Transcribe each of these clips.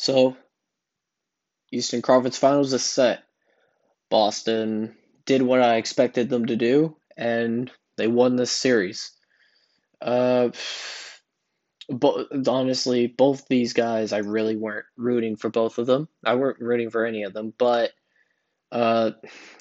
So, Eastern Conference Finals is set. Boston did what I expected them to do, and they won this series. Uh, but honestly, both these guys, I really weren't rooting for both of them. I weren't rooting for any of them, but uh,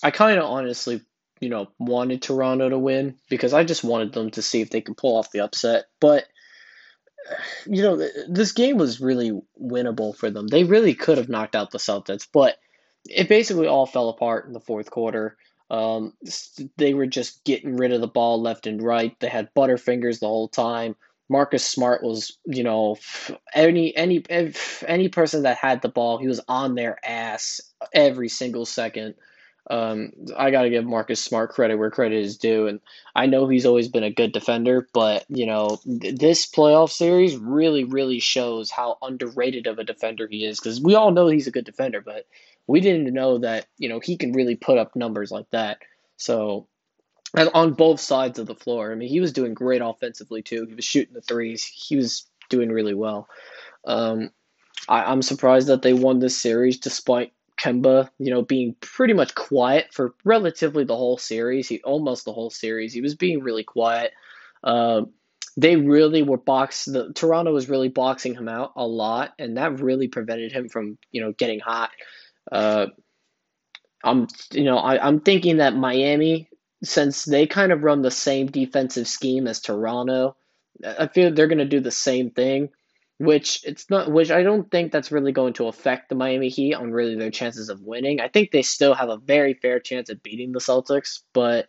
I kind of honestly, you know, wanted Toronto to win because I just wanted them to see if they could pull off the upset. But you know, this game was really winnable for them. They really could have knocked out the Celtics, but it basically all fell apart in the fourth quarter. Um, they were just getting rid of the ball left and right. They had butterfingers the whole time. Marcus Smart was, you know, any any any person that had the ball, he was on their ass every single second. Um, I got to give Marcus Smart credit where credit is due, and I know he's always been a good defender, but you know th- this playoff series really, really shows how underrated of a defender he is. Because we all know he's a good defender, but we didn't know that you know he can really put up numbers like that. So, and on both sides of the floor, I mean, he was doing great offensively too. He was shooting the threes. He was doing really well. Um, I, I'm surprised that they won this series despite Kemba, you know, being pretty much quiet for relatively the whole series. He almost the whole series. He was being really quiet. Uh, they really were box. The Toronto was really boxing him out a lot, and that really prevented him from you know getting hot. Uh, I'm you know I, I'm thinking that Miami, since they kind of run the same defensive scheme as Toronto, I feel they're going to do the same thing which it's not which I don't think that's really going to affect the Miami Heat on really their chances of winning. I think they still have a very fair chance at beating the Celtics, but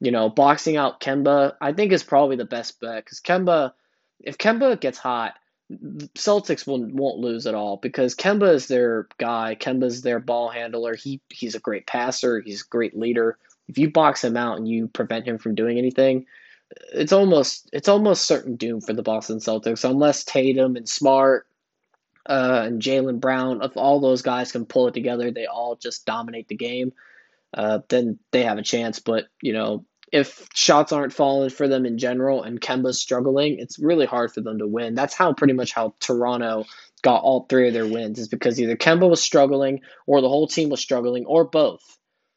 you know, boxing out Kemba, I think is probably the best bet cuz Kemba if Kemba gets hot, Celtics will, won't lose at all because Kemba is their guy. Kemba's their ball handler. He he's a great passer. He's a great leader. If you box him out and you prevent him from doing anything, it's almost it's almost certain doom for the Boston Celtics unless Tatum and Smart uh, and Jaylen Brown, if all those guys can pull it together, they all just dominate the game. Uh, then they have a chance. But you know, if shots aren't falling for them in general and Kemba's struggling, it's really hard for them to win. That's how pretty much how Toronto got all three of their wins is because either Kemba was struggling or the whole team was struggling or both.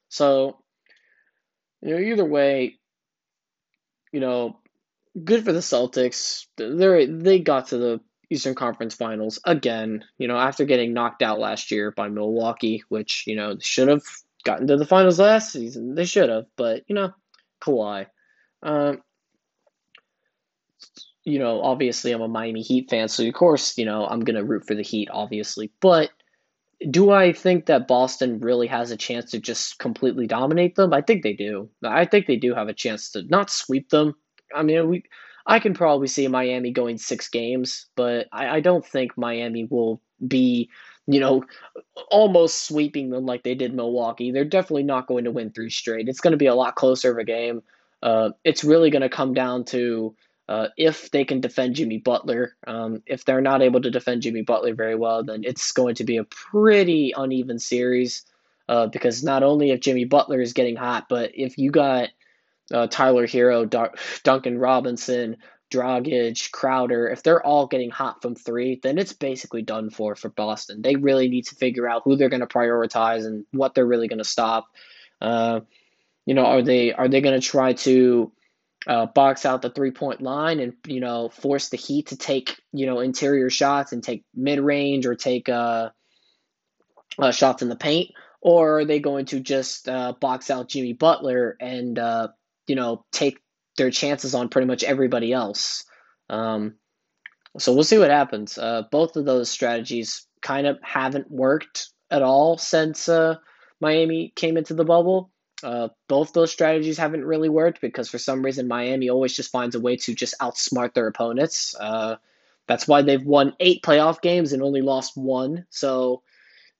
So, you know, either way, you know, good for the Celtics. They they got to the Eastern Conference Finals again. You know, after getting knocked out last year by Milwaukee, which you know should have gotten to the finals last season. They should have, but you know, Kawhi. Um, you know, obviously I'm a Miami Heat fan, so of course, you know, I'm gonna root for the Heat, obviously. But do I think that Boston really has a chance to just completely dominate them? I think they do. I think they do have a chance to not sweep them. I mean, we I can probably see Miami going six games, but I, I don't think Miami will be, you know, almost sweeping them like they did Milwaukee. They're definitely not going to win three straight. It's going to be a lot closer of a game. Uh, it's really going to come down to uh, if they can defend Jimmy Butler. Um, if they're not able to defend Jimmy Butler very well, then it's going to be a pretty uneven series. Uh, because not only if Jimmy Butler is getting hot, but if you got uh, Tyler Herro, Duncan Robinson, Dragic, Crowder, if they're all getting hot from three, then it's basically done for for Boston. They really need to figure out who they're going to prioritize and what they're really going to stop. Uh, you know, are they are they going to try to uh, box out the three point line and you know force the Heat to take you know interior shots and take mid range or take uh, uh, shots in the paint, or are they going to just uh, box out Jimmy Butler and uh, you know take their chances on pretty much everybody else? Um, so we'll see what happens. Uh, both of those strategies kind of haven't worked at all since Miami came into the bubble. Uh, both those strategies haven't really worked because for some reason Miami always just finds a way to just outsmart their opponents. Uh, that's why they've won eight playoff games and only lost one. So,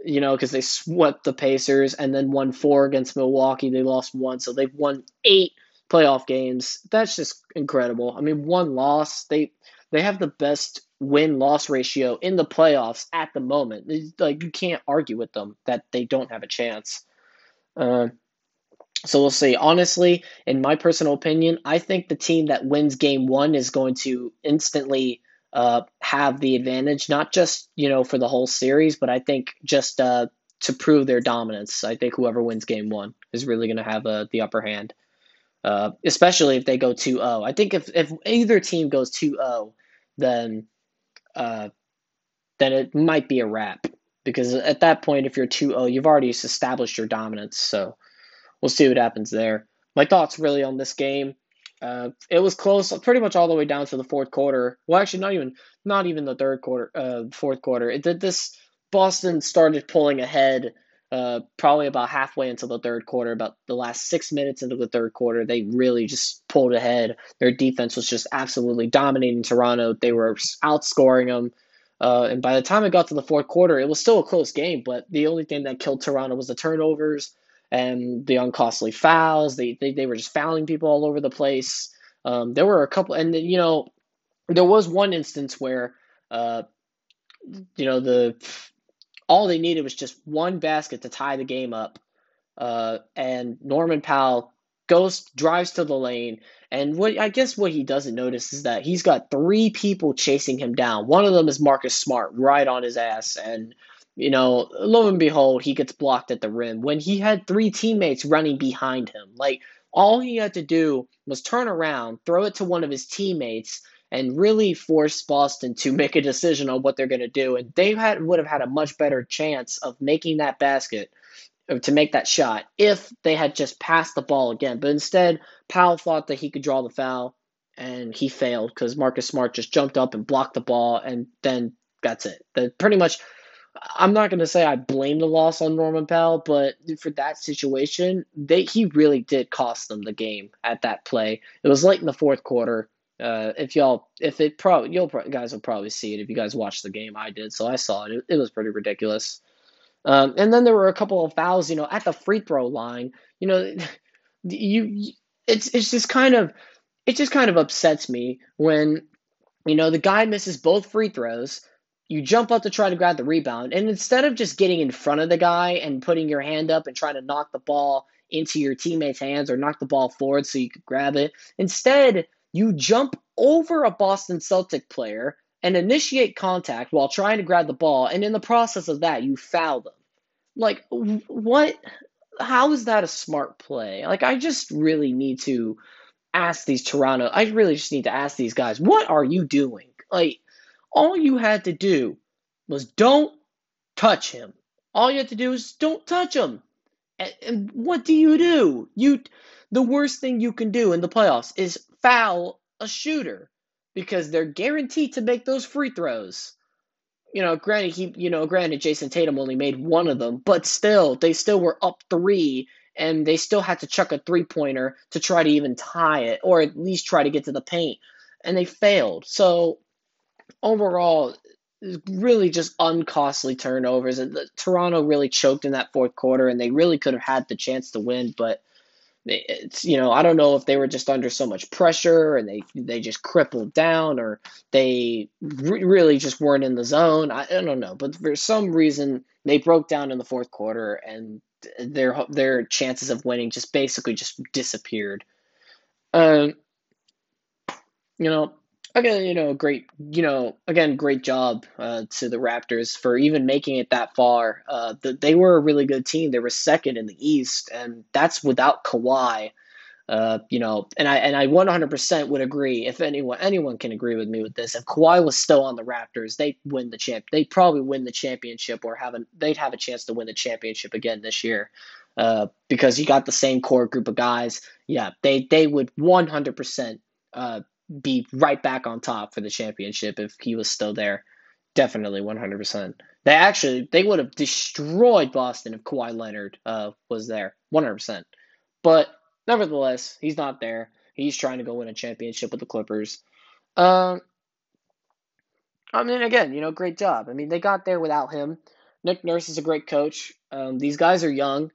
you know, because they swept the Pacers and then won four against Milwaukee. They lost one. So they've won eight playoff games. That's just incredible. I mean, one loss. They they have the best win loss ratio in the playoffs at the moment. It's like you can't argue with them that they don't have a chance. Uh, so we'll see. Honestly, in my personal opinion, I think the team that wins game one is going to instantly uh, have the advantage, not just you know for the whole series, but I think just uh, to prove their dominance. I think whoever wins game one is really going to have uh, the upper hand, uh, especially if they go 2-0. I think if if either team goes 2-0, then uh, then it might be a wrap because at that point, if you're 2-0, you've already established your dominance. So we'll see what happens there. My thoughts really on this game. Uh, it was close, pretty much all the way down to the fourth quarter. Well, actually, not even not even the third quarter, uh, fourth quarter. It did this. Boston started pulling ahead, uh, probably about halfway into the third quarter. About the last six minutes into the third quarter, they really just pulled ahead. Their defense was just absolutely dominating Toronto. They were outscoring them. Uh, and by the time it got to the fourth quarter, it was still a close game. But the only thing that killed Toronto was the turnovers and the uncostly fouls. They, they, they were just fouling people all over the place. Um, there were a couple, and you know, there was one instance where, uh, you know, the all they needed was just one basket to tie the game up, uh, and Norman Powell goes drives to the lane, and what I guess what he doesn't notice is that he's got three people chasing him down. One of them is Marcus Smart, right on his ass, and you know, lo and behold, he gets blocked at the rim when he had three teammates running behind him. Like, all he had to do was turn around, throw it to one of his teammates, and really force Boston to make a decision on what they're going to do. And they had would have had a much better chance of making that basket or to make that shot if they had just passed the ball again. But instead, Powell thought that he could draw the foul, and he failed because Marcus Smart just jumped up and blocked the ball, and then that's it. That pretty much I'm not going to say I blame the loss on Norman Powell, but for that situation, they he really did cost them the game at that play. It was late in the fourth quarter. Uh, if y'all, if it probably, you'll guys will probably see it if you guys watched the game. I did, so I saw it. It, it was pretty ridiculous. Um, and then there were a couple of fouls, you know, at the free throw line. You know, you, it's it's just kind of, it just kind of upsets me when, you know, the guy misses both free throws you jump up to try to grab the rebound, and instead of just getting in front of the guy and putting your hand up and trying to knock the ball into your teammate's hands or knock the ball forward so you could grab it, instead you jump over a Boston Celtic player and initiate contact while trying to grab the ball, and in the process of that, you foul them. Like, what? How is that a smart play? Like, I just really need to ask these Toronto, I really just need to ask these guys, what are you doing? Like, all you had to do was don't touch him. All you had to do is don't touch him. And, and what do you do? You the worst thing you can do in the playoffs is foul a shooter because they're guaranteed to make those free throws. You know, granted he you know, granted Jayson Tatum only made one of them, but still they still were up 3 and they still had to chuck a three-pointer to try to even tie it or at least try to get to the paint and they failed. So overall, really just uncostly turnovers. And Toronto really choked in that fourth quarter, and they really could have had the chance to win, but it's you know I don't know if they were just under so much pressure and they they just crippled down or they re- really just weren't in the zone. I, I don't know, but for some reason they broke down in the fourth quarter and their their chances of winning just basically just disappeared. Um, you know, again, you know, great, you know, again, great job uh, to the Raptors for even making it that far. Uh, the, they were a really good team. They were second in the East, and that's without Kawhi. Uh, you know, and I and I 100% would agree. If anyone anyone can agree with me with this, if Kawhi was still on the Raptors, they win the champ. They probably win the championship, or have a, they'd have a chance to win the championship again this year. Uh, because you got the same core group of guys. Yeah, they they would 100% uh, be right back on top for the championship if he was still there. Definitely 100%. They actually they would have destroyed Boston if Kawhi Leonard uh, was there. 100%. But nevertheless, he's not there. He's trying to go win a championship with the Clippers. Um, I mean, again, you know, great job. I mean, they got there without him. Nick Nurse is a great coach. Um, these guys are young.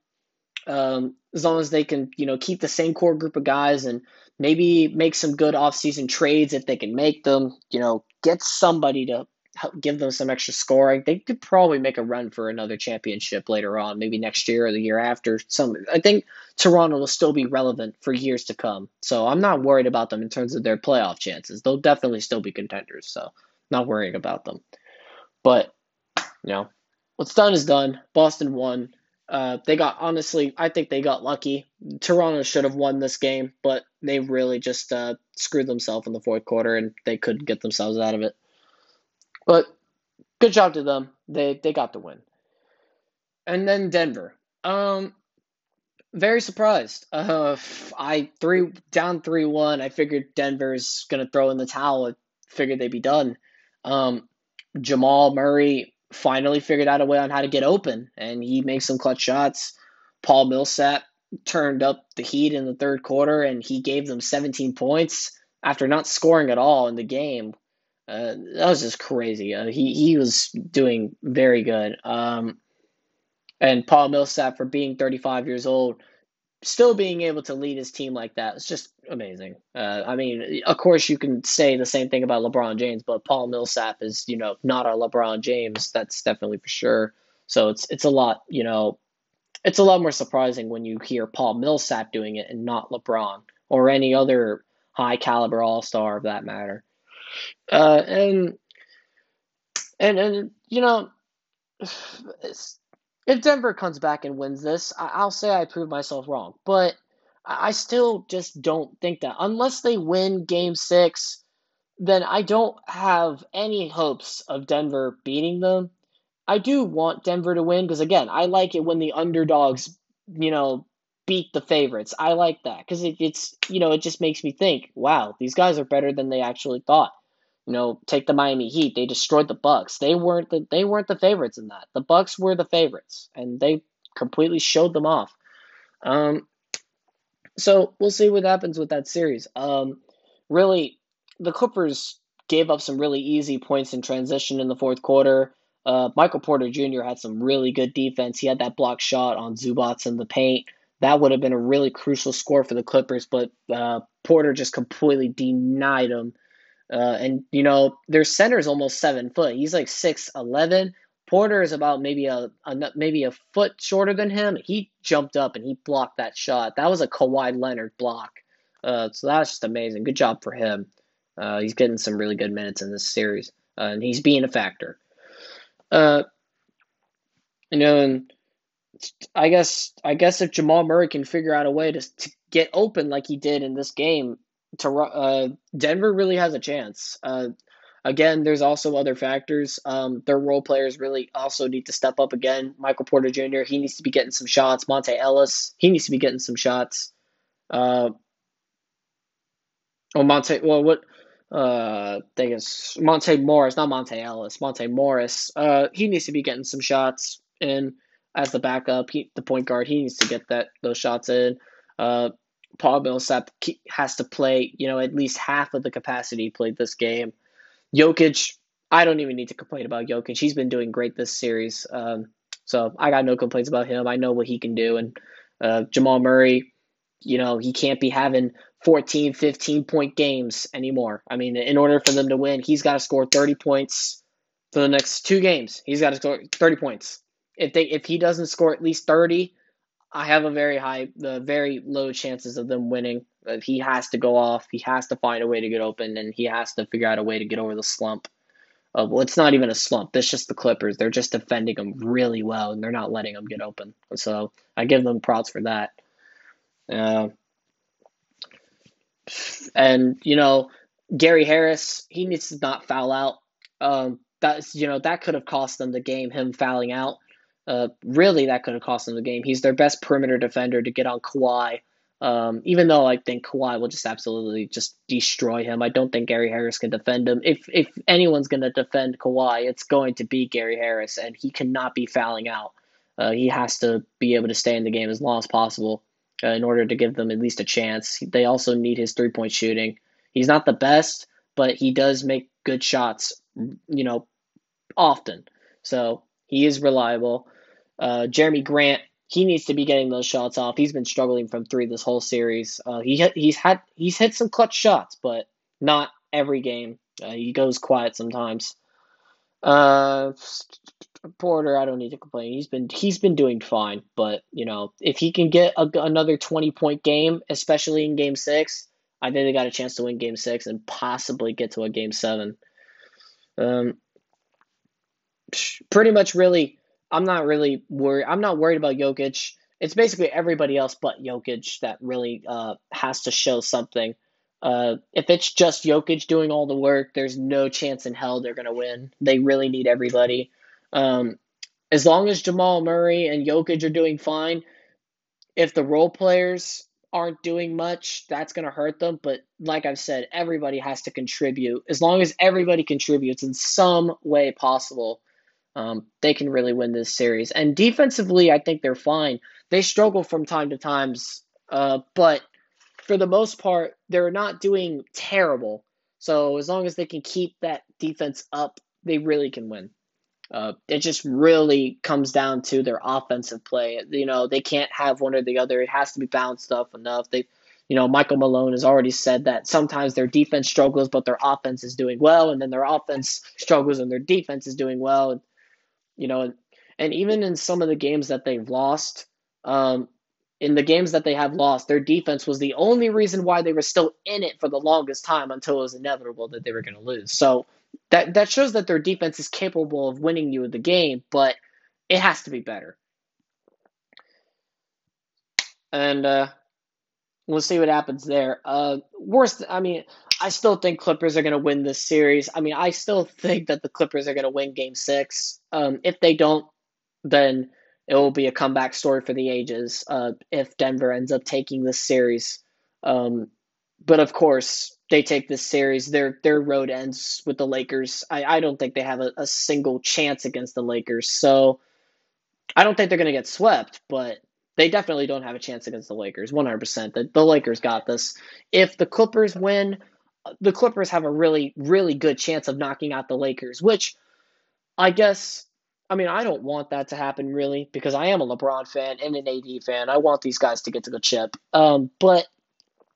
Um, as long as they can, you know, keep the same core group of guys and maybe make some good offseason trades if they can make them, you know, get somebody to help give them some extra scoring. They could probably make a run for another championship later on, maybe next year or the year after. Some I think Toronto will still be relevant for years to come. So I'm not worried about them in terms of their playoff chances. They'll definitely still be contenders. So not worrying about them. But you know, what's done is done. Boston won. Uh, they got honestly, I think they got lucky. Toronto should have won this game, but they really just uh, screwed themselves in the fourth quarter, and they couldn't get themselves out of it. But good job to them. They they got the win. And then Denver. Um, very surprised. Uh, I three down three one. I figured Denver's gonna throw in the towel. I figured they'd be done. Um, Jamal Murray finally figured out a way on how to get open, and he makes some clutch shots. Paul Millsap turned up the heat in the third quarter, and he gave them 17 points after not scoring at all in the game. Uh, that was just crazy. Uh, he he was doing very good. Um, and Paul Millsap for being 35 years old, still being able to lead his team like that is just amazing. Uh, I mean, of course, you can say the same thing about LeBron James, but Paul Millsap is, you know, not our LeBron James. That's definitely for sure. So it's it's a lot, you know, it's a lot more surprising when you hear Paul Millsap doing it and not LeBron or any other high caliber All Star of that matter. Uh, and and and you know, if Denver comes back and wins this, I'll say I proved myself wrong. But I still just don't think that. Unless they win game six, then I don't have any hopes of Denver beating them. I do want Denver to win because, again, I like it when the underdogs, you know, beat the favorites. I like that because it, it's, you know, it just makes me think, wow, these guys are better than they actually thought. You know, take the Miami Heat. They destroyed the Bucks. They weren't the they weren't the favorites in that. The Bucks were the favorites, and they completely showed them off. Um, so we'll see what happens with that series. Um, really, the Clippers gave up some really easy points in transition in the fourth quarter. Uh, Michael Porter Jr. had some really good defense. He had that block shot on Zubac in the paint. That would have been a really crucial score for the Clippers, but uh, Porter just completely denied him uh, and you know their center is almost seven foot. He's like six eleven. Porter is about maybe a, a, maybe a foot shorter than him. He jumped up and he blocked that shot. That was a Kawhi Leonard block. Uh, so that's just amazing. Good job for him. Uh, he's getting some really good minutes in this series, uh, and he's being a factor. Uh, you know, and I guess I guess if Jamal Murray can figure out a way to, to get open like he did in this game, to uh, Denver really has a chance. Again, there's also other factors. Um, their role players really also need to step up again. Michael Porter Jr. He needs to be getting some shots. Monte Ellis he needs to be getting some shots. Uh, oh, Monte. Well, what? Uh, I it's Monte Morris, not Monte Ellis. Monte Morris. Uh, he needs to be getting some shots in as the backup. He, the point guard, he needs to get that those shots in. Uh, Paul Millsap has to play, you know, at least half of the capacity he played this game. Jokic, I don't even need to complain about Jokic. He's been doing great this series. Um, so I got no complaints about him. I know what he can do. And uh, Jamal Murray, you know, he can't be having 14, 15 point games anymore. I mean, in order for them to win, he's got to score 30 points for the next two games. He's got to score 30 points. If they if he doesn't score at least 30, I have a very high, the very low chances of them winning. He has to go off. He has to find a way to get open, and he has to figure out a way to get over the slump. Uh, well, it's not even a slump. It's just the Clippers. They're just defending them really well, and they're not letting them get open. So I give them props for that. Uh, and you know, Gary Harris, he needs to not foul out. Um, that's you know that could have cost them the game. Him fouling out. Uh, really, that could have cost them the game. He's their best perimeter defender to get on Kawhi. Um, even though I think Kawhi will just absolutely just destroy him, I don't think Gary Harris can defend him. If if anyone's going to defend Kawhi, it's going to be Gary Harris, and he cannot be fouling out. Uh, he has to be able to stay in the game as long as possible uh, in order to give them at least a chance. They also need his three point shooting. He's not the best, but he does make good shots, you know, often. So he is reliable. Uh, Jerami Grant, he needs to be getting those shots off. He's been struggling from three this whole series. Uh, he he's had he's hit some clutch shots, but not every game. Uh, he goes quiet sometimes. Uh, Porter, I don't need to complain. He's been he's been doing fine, but you know if he can get a, another twenty point game, especially in Game Six, I think they got a chance to win Game Six and possibly get to a Game Seven. Um, pretty much, really, I'm not really worried. I'm not worried about Jokic. It's basically everybody else but Jokic that really uh, has to show something. Uh, if it's just Jokic doing all the work, there's no chance in hell they're going to win. They really need everybody. Um, as long as Jamal Murray and Jokic are doing fine, if the role players aren't doing much, that's going to hurt them. But like I've said, everybody has to contribute. As long as everybody contributes in some way possible, um, they can really win this series. And defensively, I think they're fine. They struggle from time to times, uh, but for the most part, they're not doing terrible. So as long as they can keep that defense up, they really can win. Uh, it just really comes down to their offensive play. You know, they can't have one or the other. It has to be balanced up enough. They, you know, Michael Malone has already said that sometimes their defense struggles, but their offense is doing well, and then their offense struggles and their defense is doing well. And, you know, and even in some of the games that they've lost, um, in the games that they have lost, their defense was the only reason why they were still in it for the longest time until it was inevitable that they were going to lose. So that that shows that their defense is capable of winning you the game, but it has to be better. And uh, we'll see what happens there. Uh, worst, I mean, I still think Clippers are going to win this series. I mean, I still think that the Clippers are going to win Game Six. Um, if they don't, then it will be a comeback story for the ages. Uh, if Denver ends up taking this series, um, but of course, they take this series. Their their road ends with the Lakers. I, I don't think they have a, a single chance against the Lakers. So I don't think they're going to get swept, but they definitely don't have a chance against the Lakers. 100%. The, the Lakers got this. If the Clippers win, the Clippers have a really, really good chance of knocking out the Lakers, which I guess, I mean, I don't want that to happen really because I am a LeBron fan and an AD fan. I want these guys to get to the chip. Um, but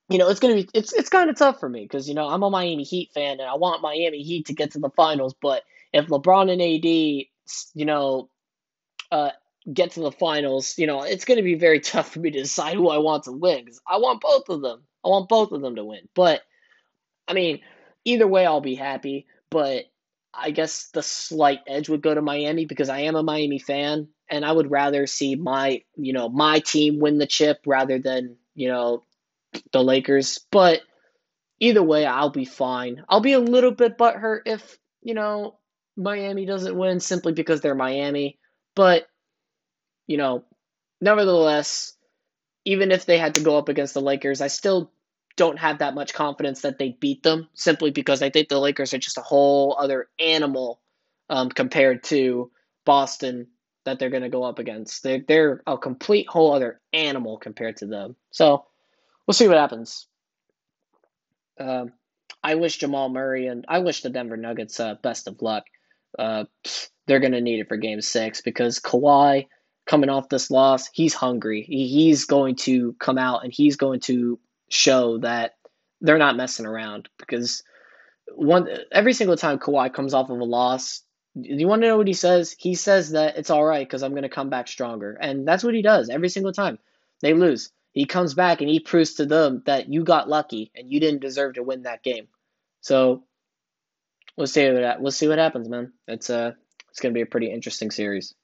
you know, it's gonna be it's it's kind of tough for me because you know I'm a Miami Heat fan and I want Miami Heat to get to the finals. But if LeBron and AD, you know, uh, get to the finals, you know, it's gonna be very tough for me to decide who I want to win because I want both of them. I want both of them to win. But I mean, either way, I'll be happy. But I guess the slight edge would go to Miami because I am a Miami fan and I would rather see my you know my team win the chip rather than you know the Lakers. But either way, I'll be fine. I'll be a little bit butthurt if, you know, Miami doesn't win simply because they're Miami. But, you know, nevertheless, even if they had to go up against the Lakers, I still don't have that much confidence that they beat them simply because I think the Lakers are just a whole other animal um, compared to Boston that they're going to go up against. They're, they're a complete whole other animal compared to them. So, we'll see what happens. Um, I wish Jamal Murray and I wish the Denver Nuggets uh, best of luck. Uh, they're going to need it for game six because Kawhi, coming off this loss, he's hungry. He's going to come out and he's going to show that they're not messing around because one every single time Kawhi comes off of a loss, do you want to know what he says? He says that it's all right because I'm going to come back stronger. And that's what he does every single time they lose. He comes back and he proves to them that you got lucky and you didn't deserve to win that game. So we'll see what we'll see what happens, man. It's uh it's gonna be a pretty interesting series.